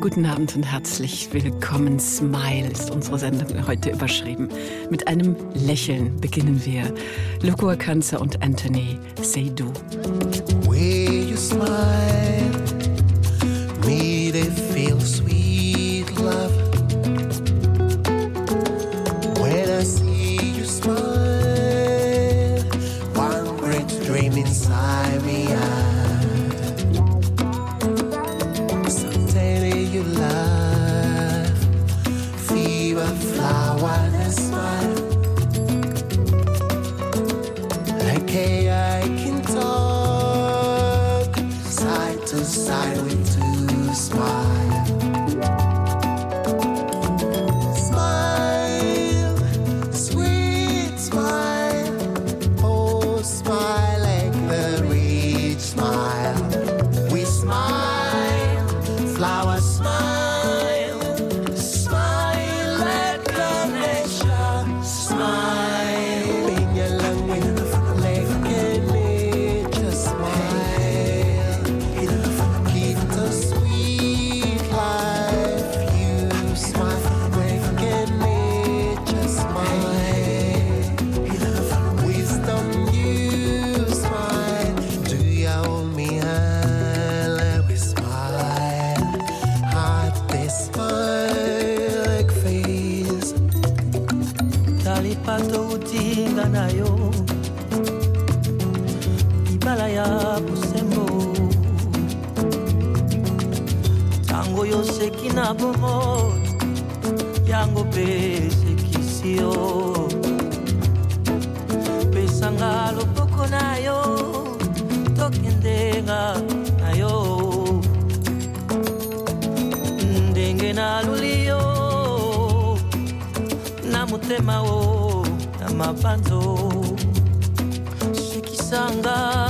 Guten Abend und herzlich willkommen. Smile ist unsere Sendung heute überschrieben. Mit einem Lächeln beginnen wir. Loco Kanzer und Anthony Seydoux. Where you smile, May they feel sweet. yango yoseki na bomoi yango mpe esekisi yo pesanga loboko na yo tokendenga na yo. Ndenge naluli yo na motema o na mabanzo sekisanga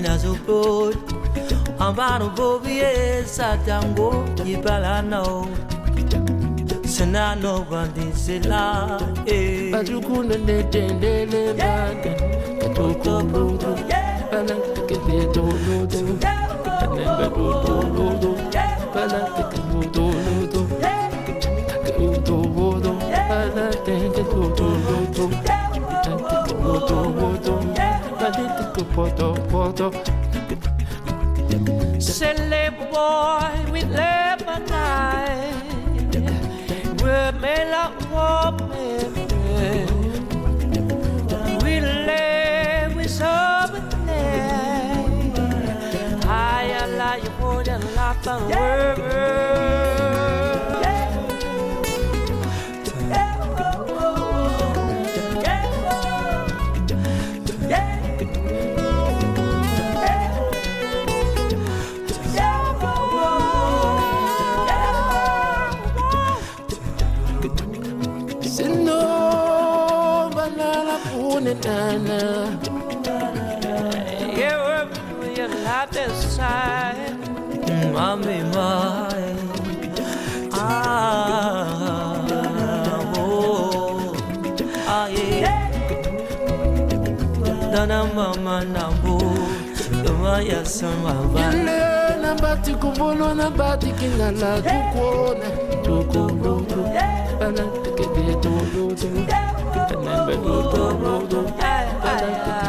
mina zupot Ambano bobie satango yibalano Senano bandisela Batukuna netendele maga Katukubungu Silly boy, we live a night. We may not walk We live with something. I like you, hold and laugh and worry. love. Yeah, work with your life inside, mommy, my. Ah, oh, ah, yeah. Dana mama na bo, nambo, dumaya sama bana. nabati kuvulwa nabati kinala tukuona tukululu bana tikete tulutu tanembe tutulutu yeah.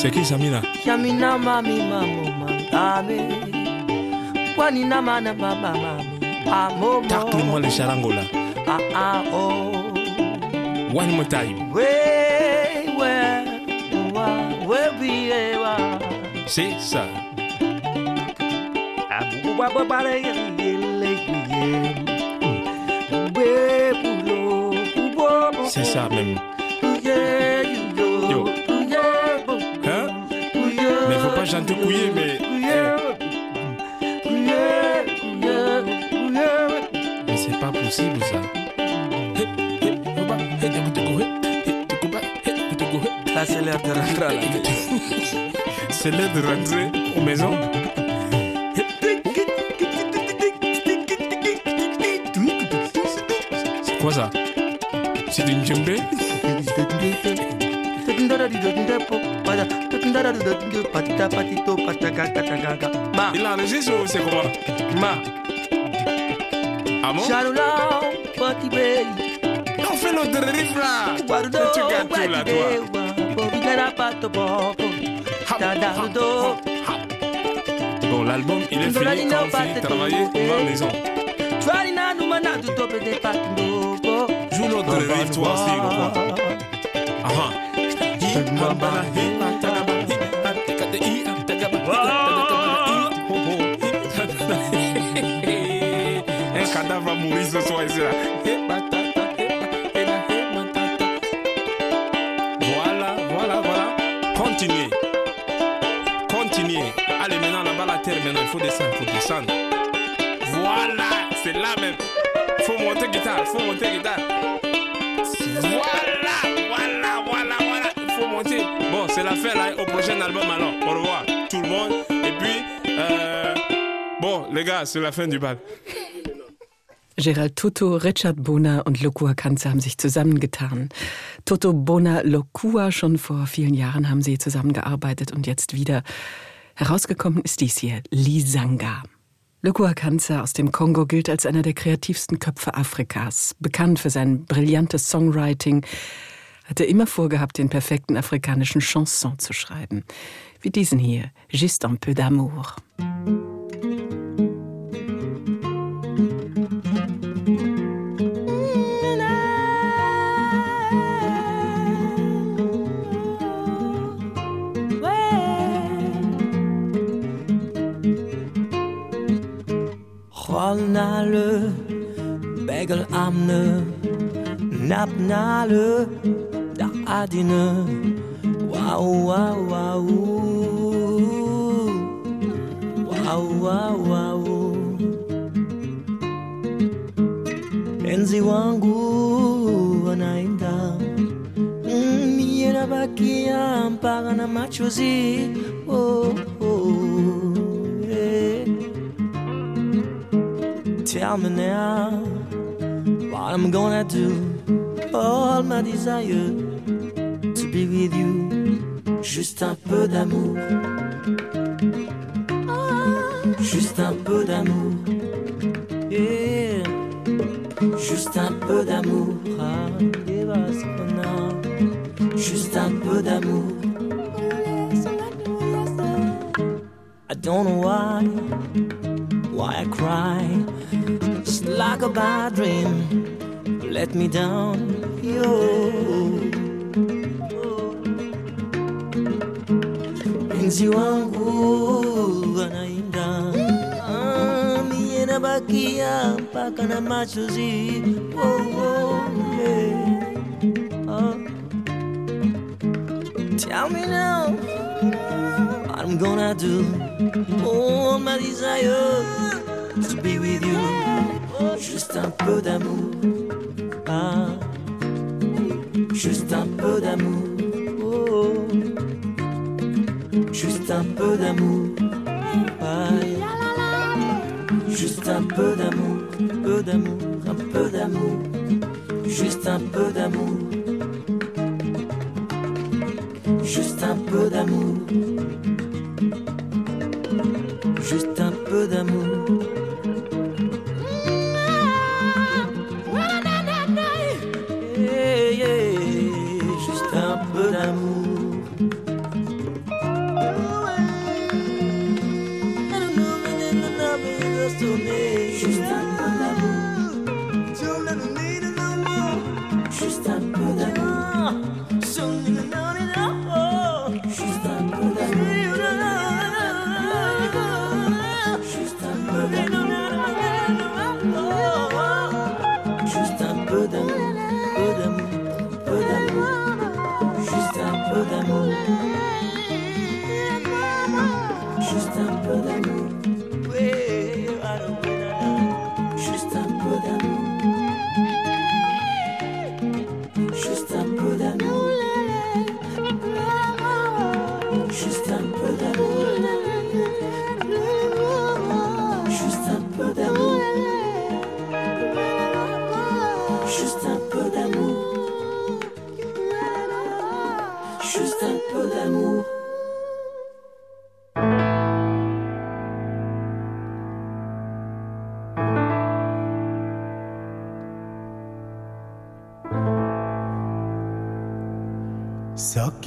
C'est qui Samina Samina mami mami Kwani na mana mama mami Amomo Tacle-moi le charango là. Ah ah oh One more time. We we wa we bi e wa C'est ça. Abu ba ba le le ye We bulo bo bo C'est ça même. Eh. mais. C'est pas possible ça. Eh, eh, Là, c'est l'heure de rentrer. c'est l'heure de rentrer aux maisons. C'est quoi ça? C'est une djembé? Ma, Il enregistre ou c'est comment ma, Ah bon? Pati Bay, l'autre riff là. Tu tout là, toi. Bon, l'album, il est fini. Quand on finit de travailler, on va à la maison. Twarina Numana du Tope de Pato Joue l'autre riff, toi aussi, le quoi. Ah ah. Ce soir là. Voilà, voilà, voilà. Continuez. Continuez. Allez, maintenant là-bas la terre, maintenant il faut descendre, il faut descendre. Voilà, c'est là même. Faut monter guitare, faut monter guitare. Voilà, voilà, voilà, voilà. Il faut monter. Bon, c'est la fin là. Au prochain album alors. Au revoir tout le monde. Et puis, euh, bon, les gars, c'est la fin du bal. Gerald Toto, Richard Bona und Lokua Kanze haben sich zusammengetan. Toto Bona Lokua, schon vor vielen Jahren haben sie zusammengearbeitet und jetzt wieder. Herausgekommen ist dies hier, Lisanga. Lokua Kanze aus dem Kongo gilt als einer der kreativsten Köpfe Afrikas. Bekannt für sein brillantes Songwriting, hat er immer vorgehabt, den perfekten afrikanischen Chanson zu schreiben. Wie diesen hier, Juste un peu d'amour. Trollnalle, Bagel amne, Napnale, da adine, wow, wow, wow, wow, wow, wow. Enzi wangu wanaenda Mm, mie nabakia mpaka na machozi. Oh, Tell me now what I'm gonna do. All my desire to be with you. Juste un peu d'amour. Juste un peu d'amour. Yeah. Juste un peu d'amour. Now. Juste un peu d'amour. I don't know why, why I cry. It's like a bad dream. Let me down, yo. Penzi wangu anaenda mie nabakia mpaka na machozi oh, oh, yeah. Ah. Tell me now I'm gonna do. All my desire to be with you. Juste un peu d'amour. Ah. Juste un peu d'amour. Oh. Juste un peu d'amour. Aïe. Juste un peu d'amour, peu d'amour, un peu d'amour. Juste un peu d'amour. Juste un peu d'amour.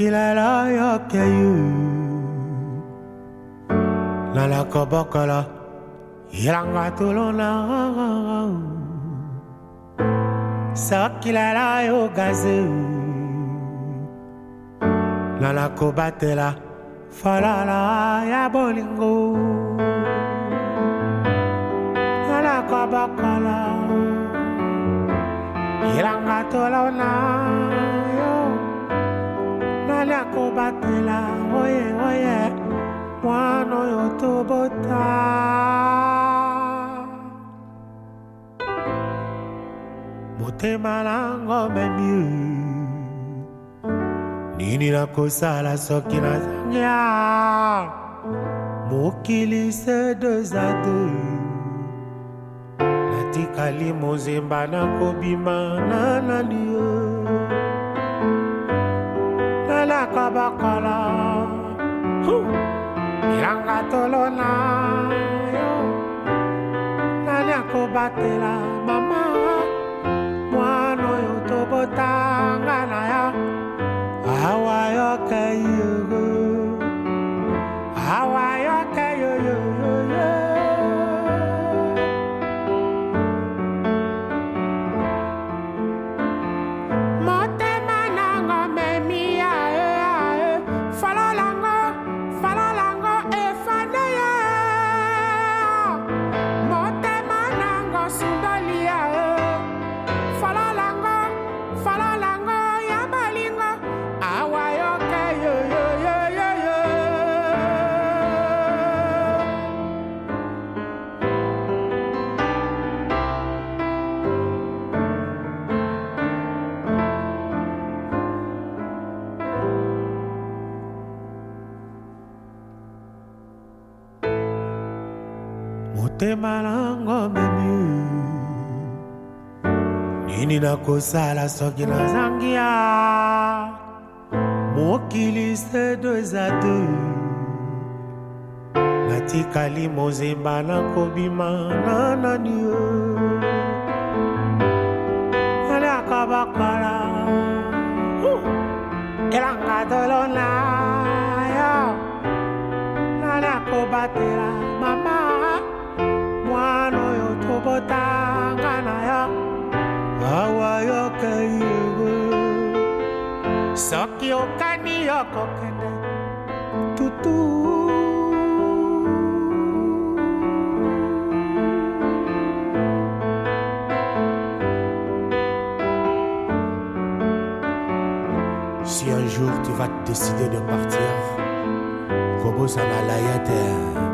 kilelája kejű. Lalaka bakala, irangatulona. Szakilelája gazű. Lalako falala ya bolingó. Lalaka bakala, irangatulona. Akobatela oye oye mwana oyo tobota motema nango memi nini nakosala soki nazangia mokili se deux a deux natikali mozemba nakobima na yo nalakabakala ilanga tolona yo. Nani akobatela mama? Mwana oyo tobotanga na yo awa yogo awa motema nango memi nini nakosala soki nazangi ya mokili se do eza te. Natikali mozemba nakobima na nani yo? Aliaka bakola elanga tolona yo. Nani Si un jour tu vas décider de partir, Kobo Sanalayate. Motema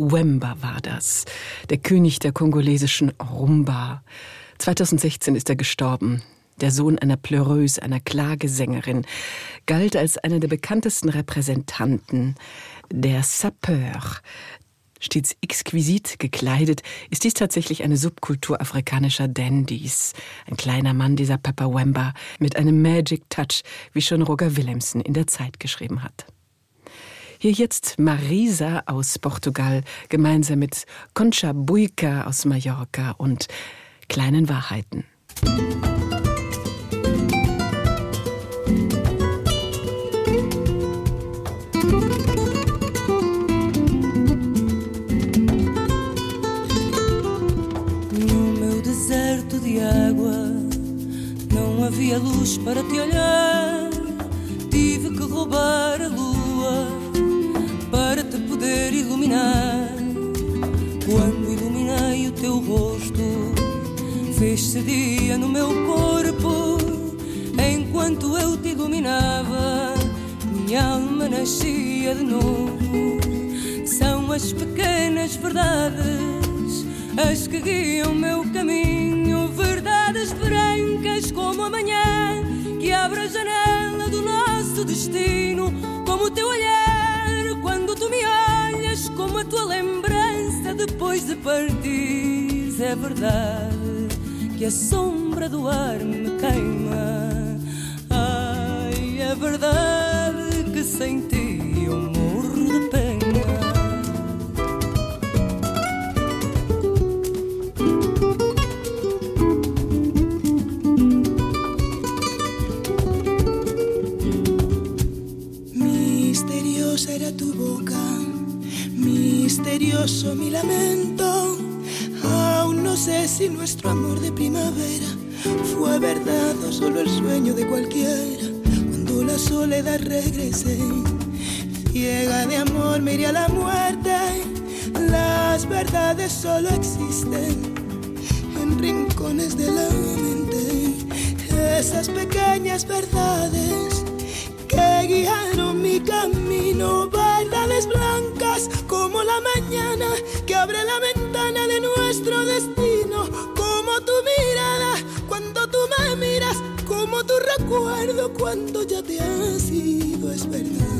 Wemba war das, der König der kongolesischen Rumba. 2016 ist er gestorben. Der Sohn einer Pleureuse, einer Klagesängerin, galt als einer der bekanntesten Repräsentanten der Sapeur. Stets exquisit gekleidet, ist dies tatsächlich eine Subkultur afrikanischer Dandys. Ein kleiner Mann, dieser Papa Wemba, mit einem Magic Touch, wie schon Roger Willemsen in der Zeit geschrieben hat. Hier jetzt Marisa aus Portugal, gemeinsam mit Concha Buica aus Mallorca und kleinen Wahrheiten. Não havia luz para te olhar. Tive que roubar a lua poder iluminar. Quando iluminei o teu rosto, fez-se dia no meu corpo. Enquanto eu te iluminava, minha alma nascia de novo. São as pequenas verdades as que guiam meu caminho, verdades brancas como a manhã que abre a janela do nosso destino, como o teu olhar como a tua lembrança depois de partir. É verdade que a sombra do ar me queima. Ai, é verdade que sem ti misterioso mi lamento. Aún no sé si nuestro amor de primavera fue verdad o solo el sueño de cualquiera. Cuando la soledad regrese, ciega de amor me iré a la muerte. Las verdades solo existen en rincones de la mente. Esas pequeñas verdades que guiaron mi camino, verdades blancas como la que abre la ventana de nuestro destino, como tu mirada cuando tú me miras, como tu recuerdo cuando ya te has ido, es verdad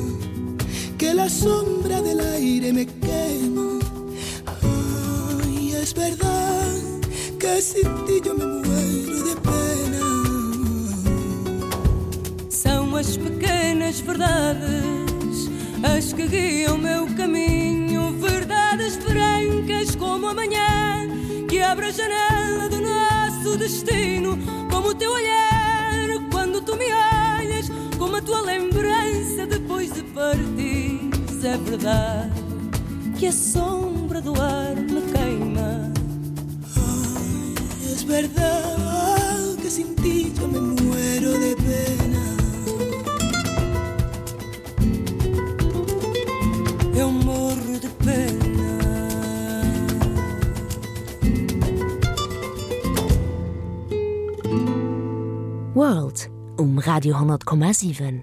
que la sombra del aire me quema. Ay, es verdad que sin ti yo me muero de pena. São as pequenas verdades as que guiam meu caminho, abre a janela do nosso destino, como o teu olhar quando tu me olhas, como a tua lembrança depois de partir. É verdade que a sombra do ar me queima. Es verdad que sin ti yo me muero de pena. um Radio 10,7.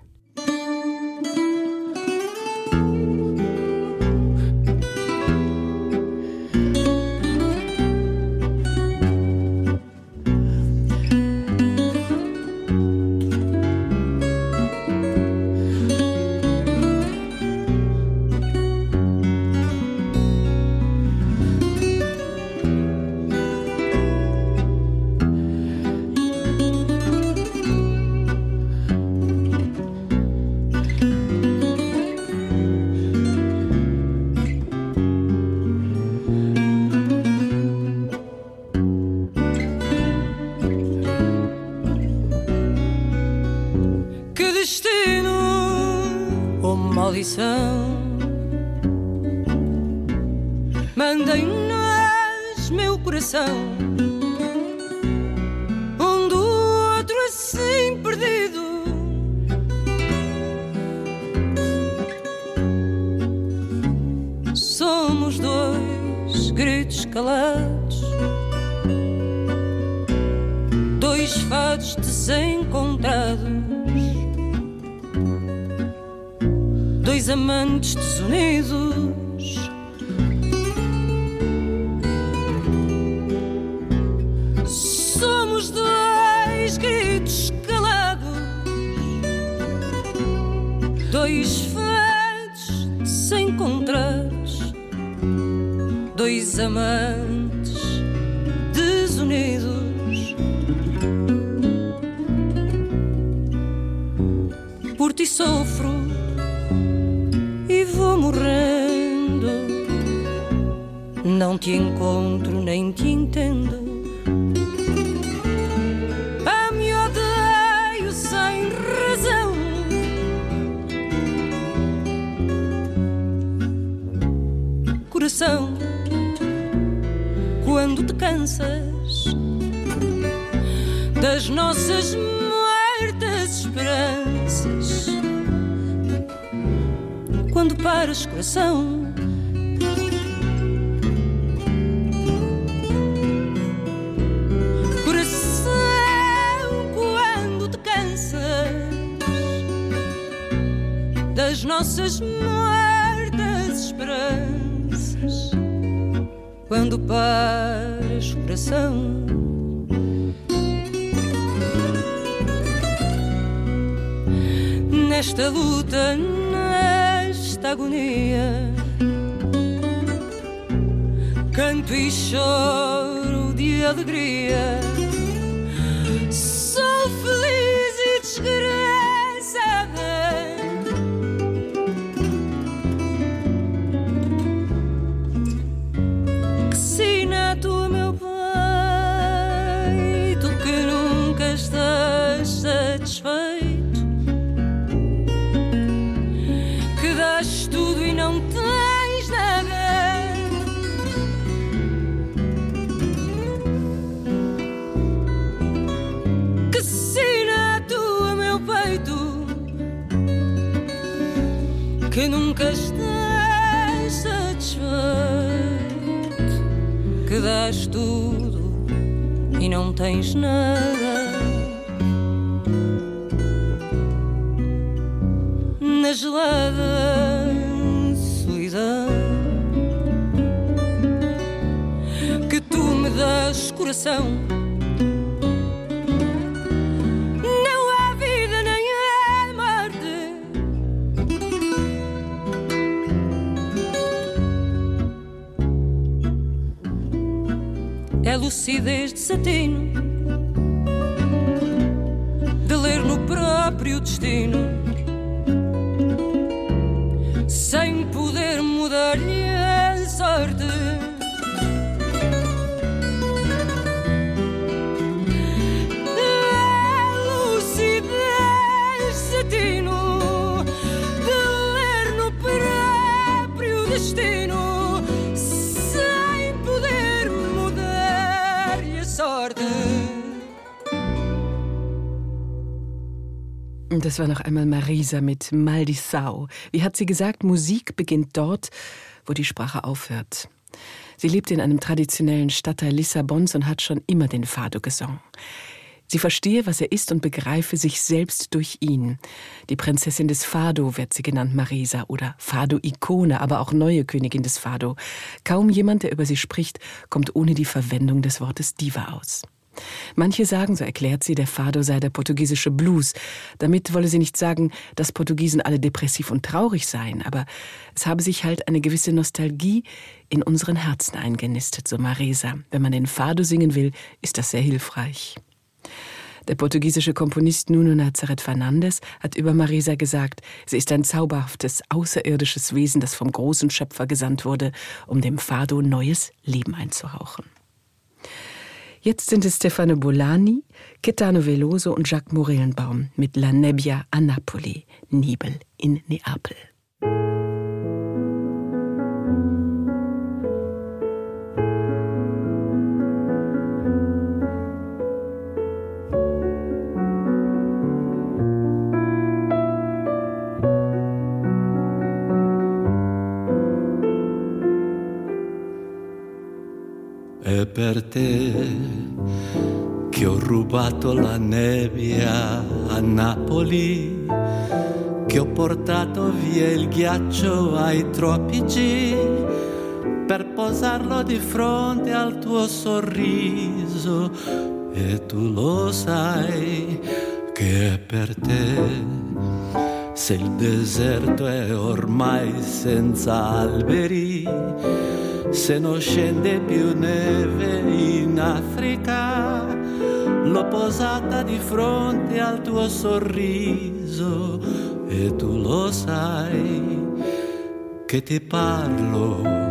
Mandem-nos meu coração. Um do outro assim perdido. Somos dois gritos calados. Dois fados desencontrados. Dois amantes desunidos. Dois fados desencontrados, dois amantes desunidos. Por ti sofro e vou morrendo. Não te encontro nem te entendo. Cansas das nossas muertas esperanças. Quando paras, coração. Coração, quando te cansas. Das nossas muertas esperanças, quando paras, coração. Nesta luta, nesta agonia. Canto e choro de alegria. Sou feliz e desgraçada. Nunca estás satisfeito, que dás tudo e não tens nada. na gelada solidão que tu me das coração. lucidez de satino, de ler no próprio destino, sem poder mudar-lhe a sorte. A lucidez de satino, de ler no próprio destino. Das war noch einmal Marisa mit Maldisau. Wie hat sie gesagt, Musik beginnt dort, wo die Sprache aufhört. Sie lebt in einem traditionellen Stadtteil Lissabons und hat schon immer den Fado gesungen. Sie verstehe, was er ist und begreife sich selbst durch ihn. Die Prinzessin des Fado wird sie genannt Marisa oder Fado-Ikone, aber auch neue Königin des Fado. Kaum jemand, der über sie spricht, kommt ohne die Verwendung des Wortes Diva aus. Manche sagen, so erklärt sie, der Fado sei der portugiesische Blues. Damit wolle sie nicht sagen, dass Portugiesen alle depressiv und traurig seien, aber es habe sich halt eine gewisse Nostalgie in unseren Herzen eingenistet, so Marisa. Wenn man den Fado singen will, ist das sehr hilfreich. Der portugiesische Komponist Nuno Nazareth Fernandes hat über Marisa gesagt, sie ist ein zauberhaftes, außerirdisches Wesen, das vom großen Schöpfer gesandt wurde, um dem Fado neues Leben einzuhauchen. Jetzt sind es Stefano Bolani, Kitano Veloso und Jacques Morellenbaum mit La Nebbia a Napoli, Nebel in Neapel. È per te che ho rubato la nebbia a Napoli, che ho portato via il ghiaccio ai tropici per posarlo di fronte al tuo sorriso. E tu lo sai che è per te. Se il deserto è ormai senza alberi, se non scende più neve in Africa, l'ho posata di fronte al tuo sorriso e tu lo sai che ti parlo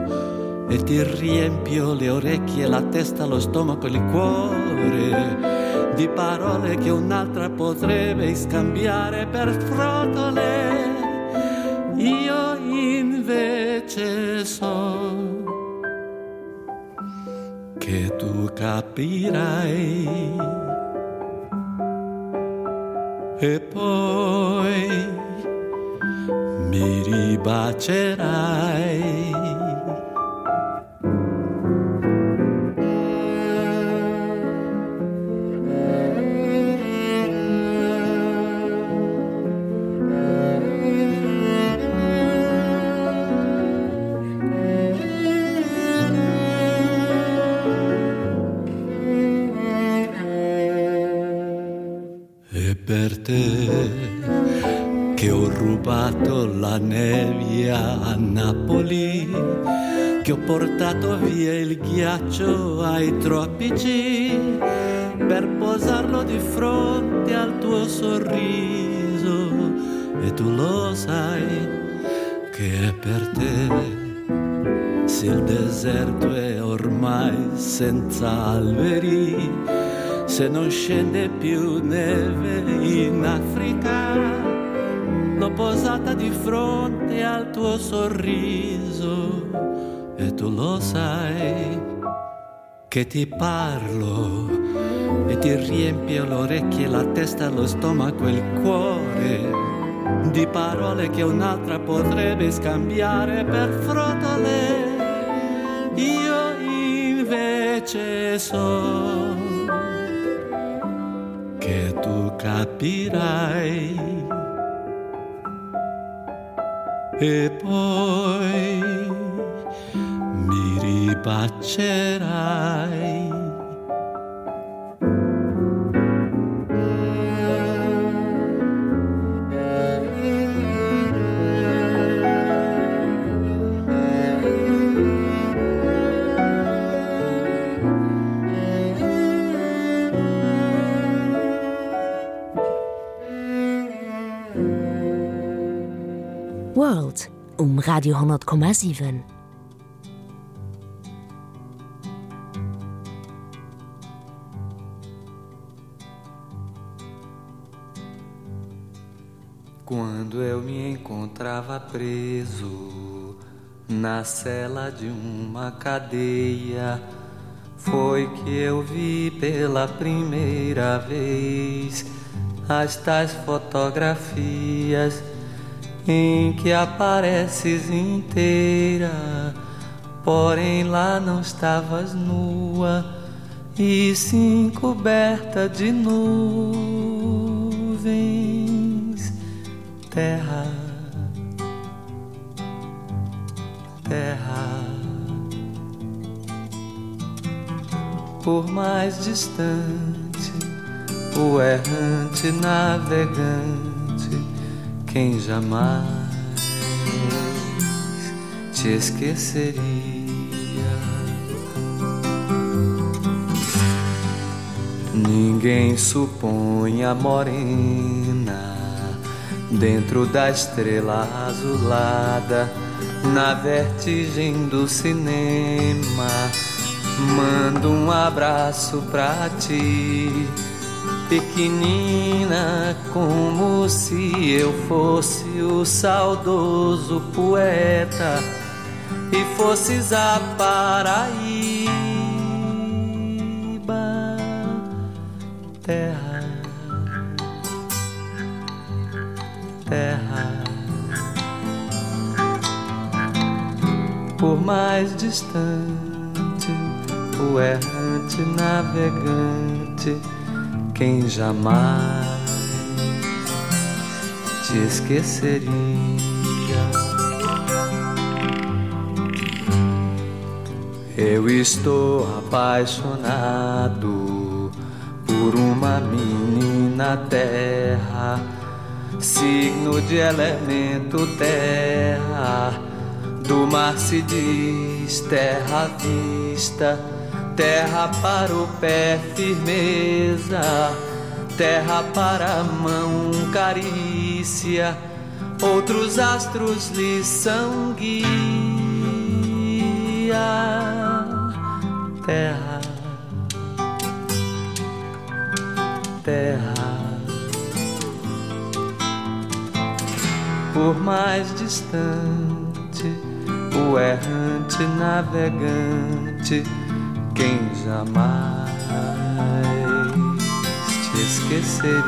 e ti riempio le orecchie, la testa, lo stomaco, il cuore di parole che un'altra potrebbe scambiare per frotole. Io invece so che tu capirai e poi mi ribacerai. Per te che ho rubato la nebbia a Napoli, che ho portato via il ghiaccio ai tropici per posarlo di fronte al tuo sorriso e tu lo sai che è per te. Se il deserto è ormai senza alberi, se non scende più neve in Africa, l'ho posata di fronte al tuo sorriso e tu lo sai che ti parlo e ti riempio le orecchie, la testa, lo stomaco e il cuore di parole che un'altra potrebbe scambiare per frotole. Io invece so tu capirai e poi mi ribaccerai. World um Radio 10,7. Quando eu me encontrava preso na cela de uma cadeia, foi que eu vi pela primeira vez as tais fotografias em que apareces inteira, porém lá não estavas nua e sim coberta de nuvens, terra, terra. Por mais distante, o errante navegante, quem jamais te esqueceria. Ninguém supõe a morena dentro da estrela azulada, na vertigem do cinema. Mando um abraço pra ti, pequenina, como se eu fosse o saudoso poeta e fosses a Paraíba, terra, terra. Por mais distante o errante navegante, quem jamais te esqueceria. Eu estou apaixonado por uma menina terra, signo de elemento terra. Do mar se diz terra vista Terra para o pé, firmeza. Terra para a mão, carícia. Outros astros lhe são guia. Terra, terra. Por mais distante, o errante navegante quem jamais te esqueceria.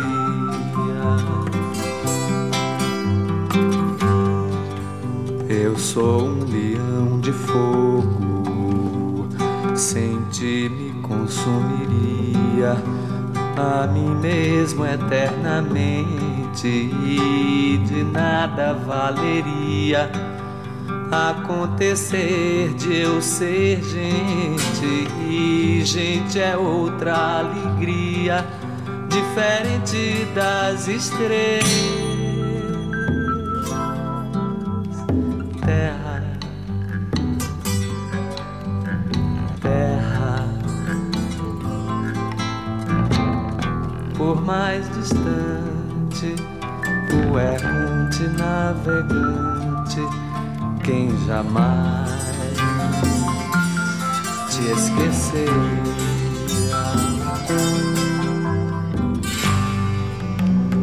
Eu sou um leão de fogo, sem ti me consumiria a mim mesmo eternamente e de nada valeria acontecer de eu ser gente e gente é outra alegria diferente das estrelas jamais te esqueceria.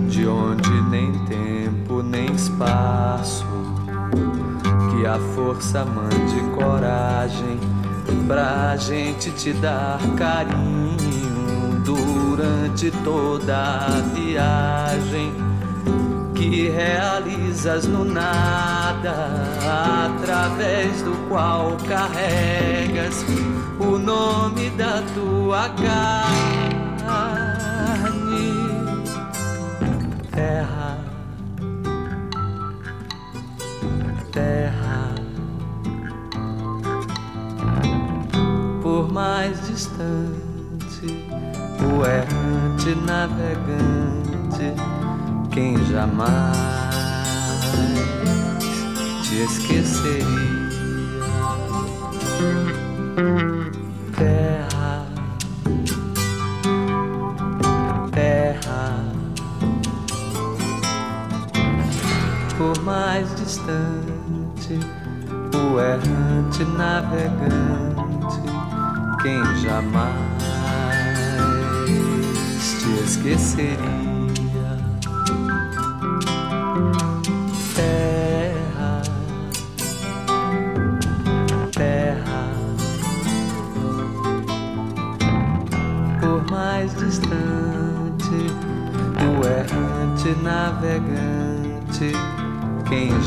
De onde nem tempo nem espaço, que a força mande coragem pra gente te dar carinho durante toda a viagem que realizas no através do qual carregas o nome da tua carne, terra, terra. Por mais distante, o errante navegante quem jamais te esqueceria. Terra, terra, por mais distante, o errante navegante, quem jamais te esqueceria.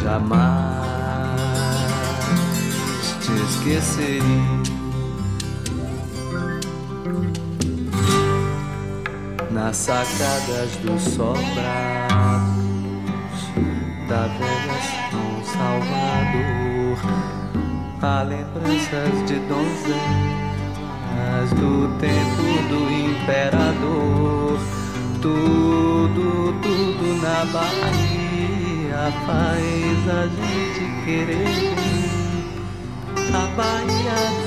Jamais te esqueceria. nas sacadas dos sobrados da velha São Salvador, há lembranças de donzelas do tempo do imperador. Tudo, tudo na Bahia faz a gente querer. A Bahia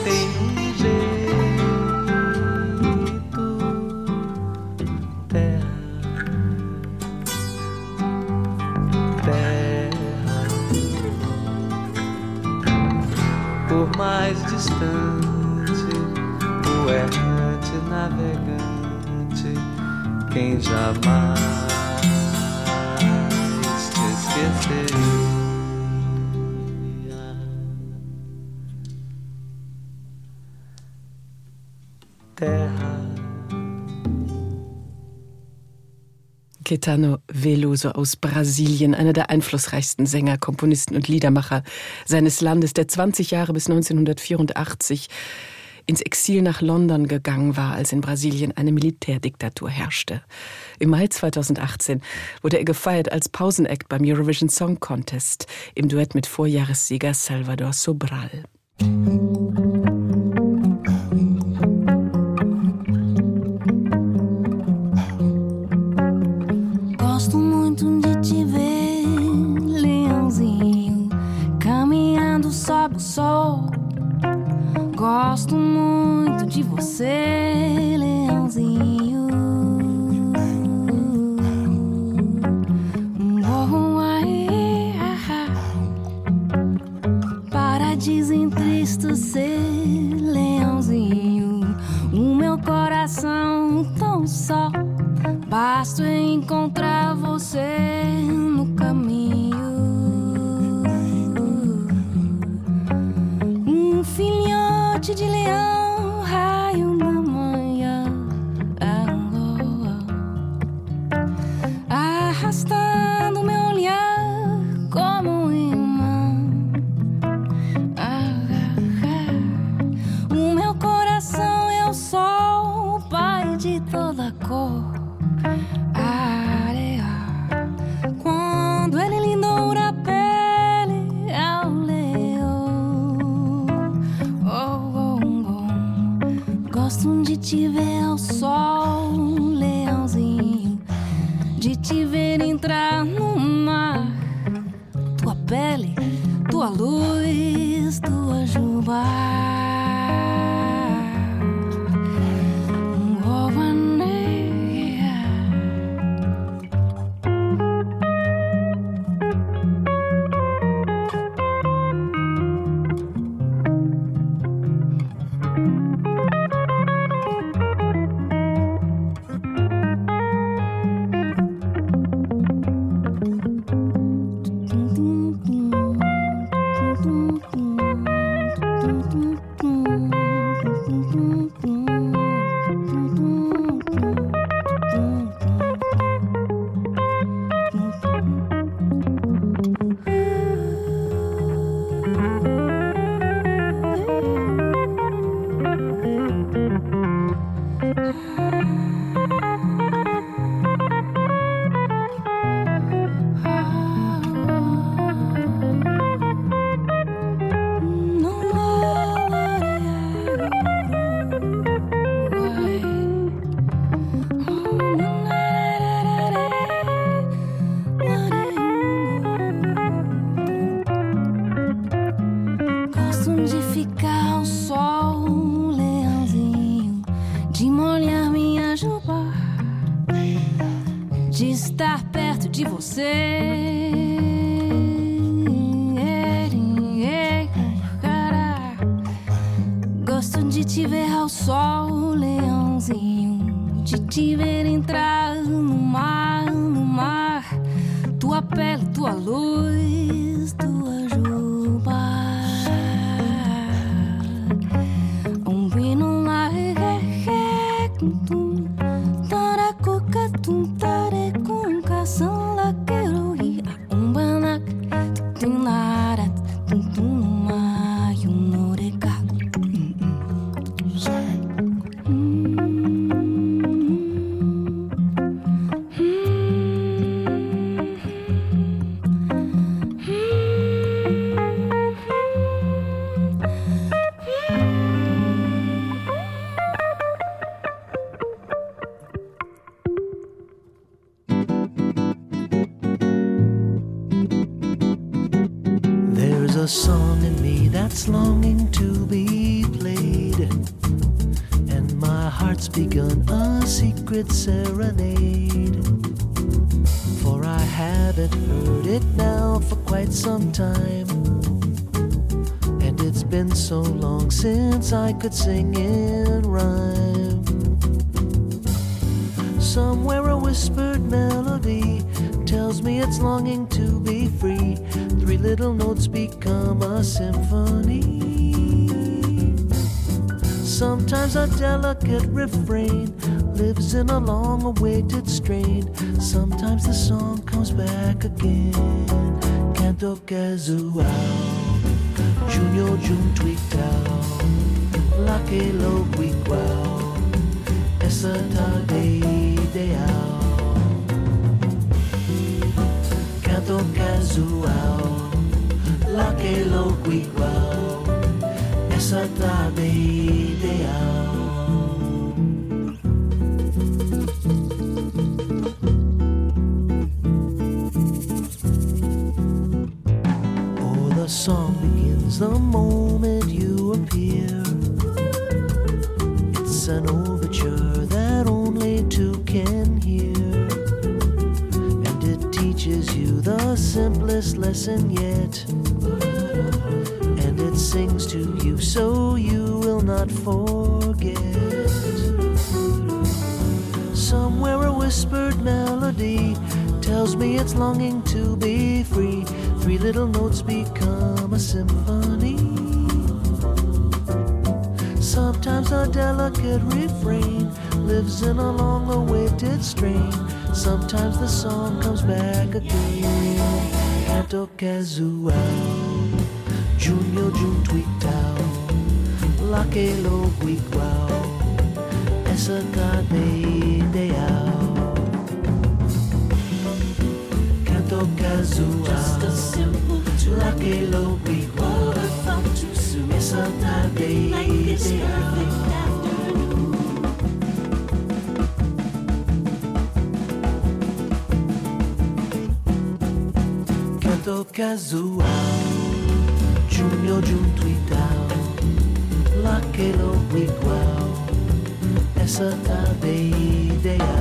Caetano Veloso aus Brasilien, einer der einflussreichsten Sänger, Komponisten und Liedermacher seines Landes, der 20 Jahre bis 1984 ins Exil nach London gegangen war, als in Brasilien eine Militärdiktatur herrschte. Im Mai 2018 wurde er gefeiert als Pausenakt beim Eurovision Song Contest im Duett mit Vorjahressieger Salvador Sobral. Musik sol. Gosto muito de você, leãozinho. Oh, ai, Para desentristecer, leãozinho. O meu coração tão só. Basta encontrar você no de leão, raio te ver ao sol, leãozinho, de te ver entrar no mar, tua pele, tua luz, tua juba. Pele, tua luz, could sing in rhyme. Somewhere a whispered melody tells me it's longing to be free. Three little notes become a symphony. Sometimes a delicate refrain lives in a long awaited strain. Essa tarde ideal. Oh, the song begins the moment you appear. It's an overture that only two can hear. And it teaches you the simplest lesson yet. So you will not forget. Somewhere a whispered melody tells me it's longing to be free. Three little notes become a symphony. Sometimes a delicate refrain lives in a long awaited strain. Sometimes the song comes back again. Canto June tweaked out. La que lo igual, essa tarde ideal. Canto casual, La que lo igual, essa tarde ideal. Canto casual, Junior junto nossa cadeia ideal.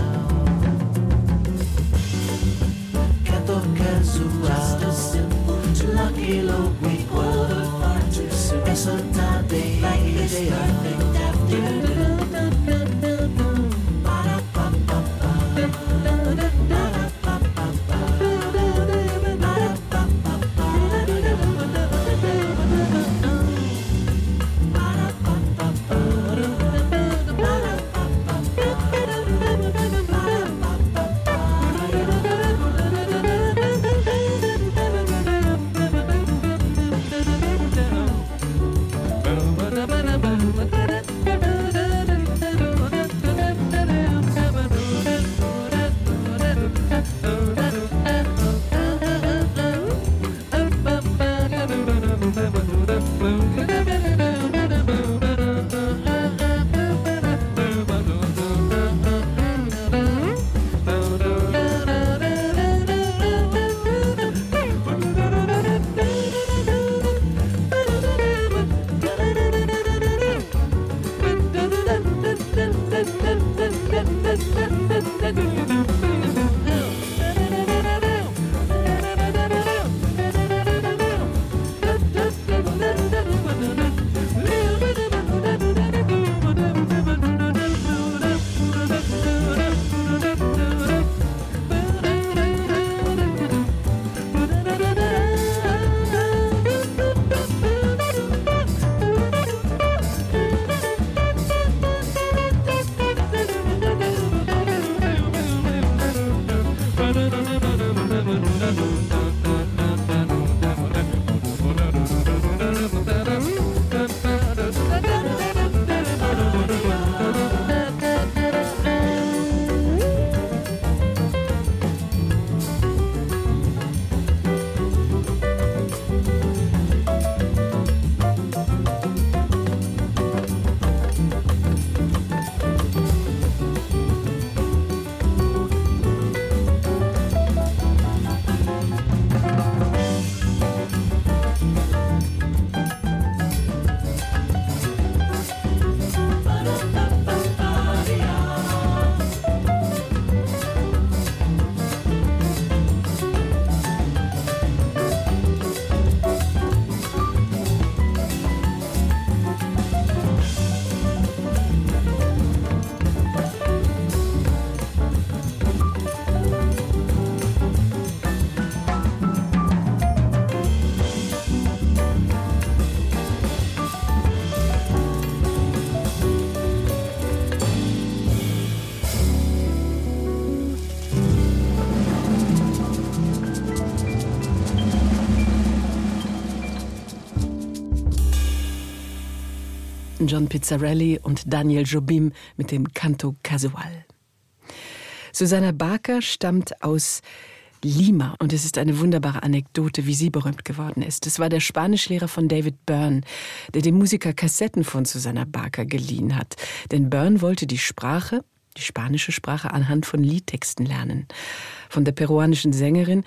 John Pizzarelli und Daniel Jobim mit dem Canto Casual. Susanna Barker stammt aus Lima und es ist eine wunderbare Anekdote, wie sie berühmt geworden ist. Es war der Spanischlehrer von David Byrne, der dem Musiker Kassetten von Susanna Barker geliehen hat. Denn Byrne wollte die Sprache, die spanische Sprache anhand von Liedtexten lernen. Von der peruanischen Sängerin,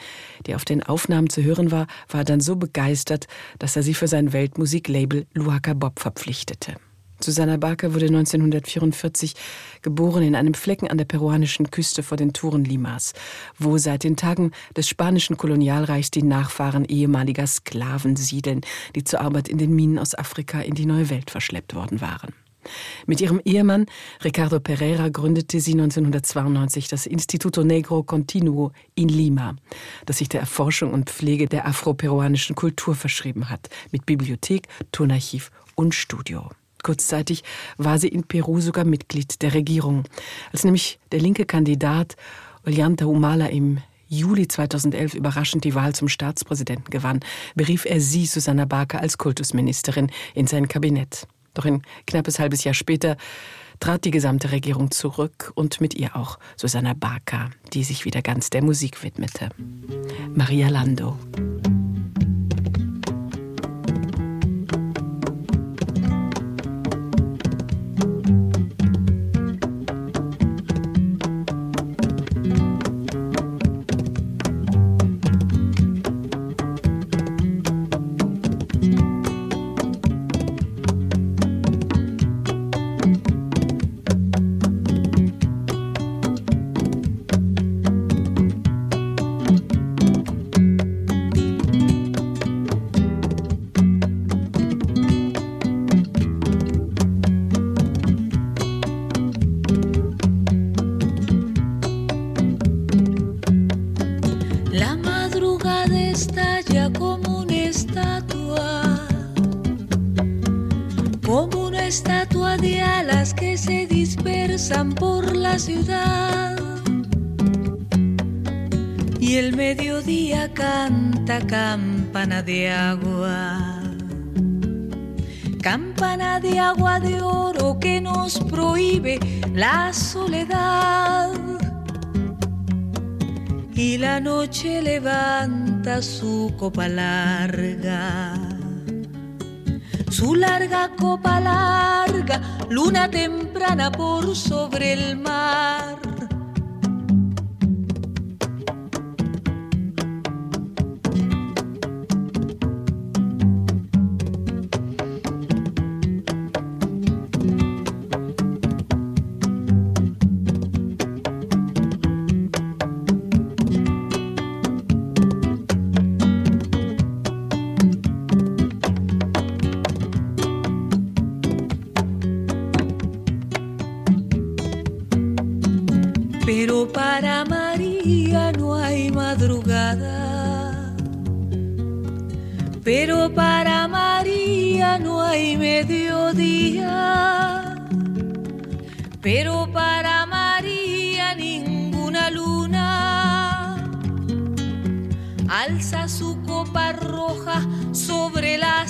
die auf den Aufnahmen zu hören war, war er dann so begeistert, dass er sie für sein Weltmusiklabel Luaca Bob verpflichtete. Susanna Barker wurde 1944 geboren in einem Flecken an der peruanischen Küste vor den Touren Limas, wo seit den Tagen des spanischen Kolonialreichs die Nachfahren ehemaliger Sklaven siedeln, die zur Arbeit in den Minen aus Afrika in die neue Welt verschleppt worden waren. Mit ihrem Ehemann Ricardo Pereira gründete sie 1992 das Instituto Negro Continuo in Lima, das sich der Erforschung und Pflege der afroperuanischen Kultur verschrieben hat, mit Bibliothek, Tonarchiv und Studio. Kurzzeitig war sie in Peru sogar Mitglied der Regierung, als nämlich der linke Kandidat Ollanta Humala im Juli 2011 überraschend die Wahl zum Staatspräsidenten gewann, berief er sie, Susanna Barker, als Kultusministerin in sein Kabinett. Doch ein knappes halbes Jahr später trat die gesamte Regierung zurück und mit ihr auch Susanna Barker, die sich wieder ganz der Musik widmete. Maria Lando. Su copa larga. Su larga copa larga, luna temprana por sobre el mar la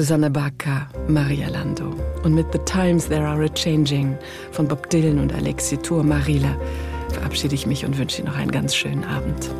Susanne Barker, Maria Lando. Und mit The Times There Are a Changing von Bob Dylan und Alexi Tour Marila verabschiede ich mich und wünsche Ihnen noch einen ganz schönen Abend.